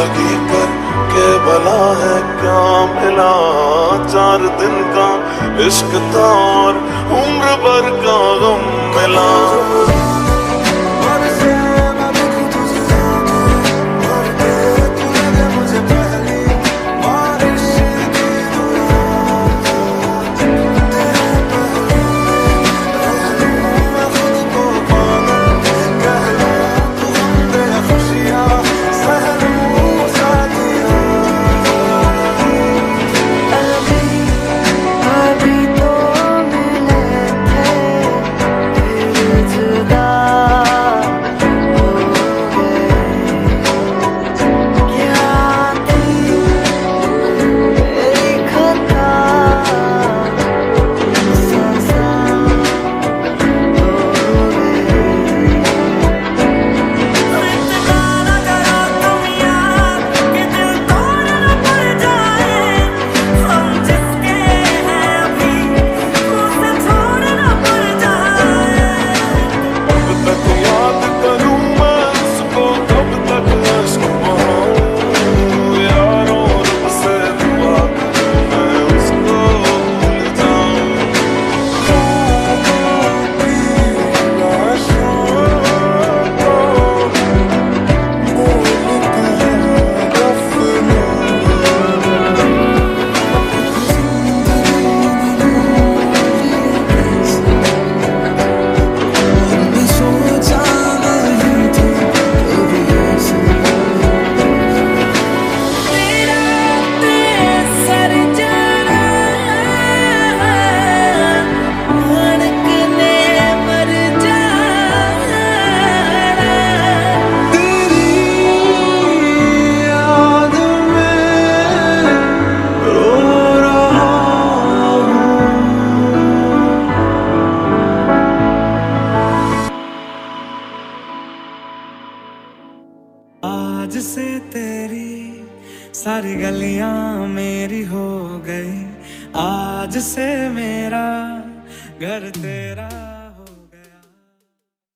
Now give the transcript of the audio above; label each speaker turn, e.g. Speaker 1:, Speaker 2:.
Speaker 1: लगी पर के भला है क्या मिला? चार दिन का इश्क तार उम्र भर का गम मिला।
Speaker 2: सारी गलियाँ मेरी हो गई। आज से मेरा घर तेरा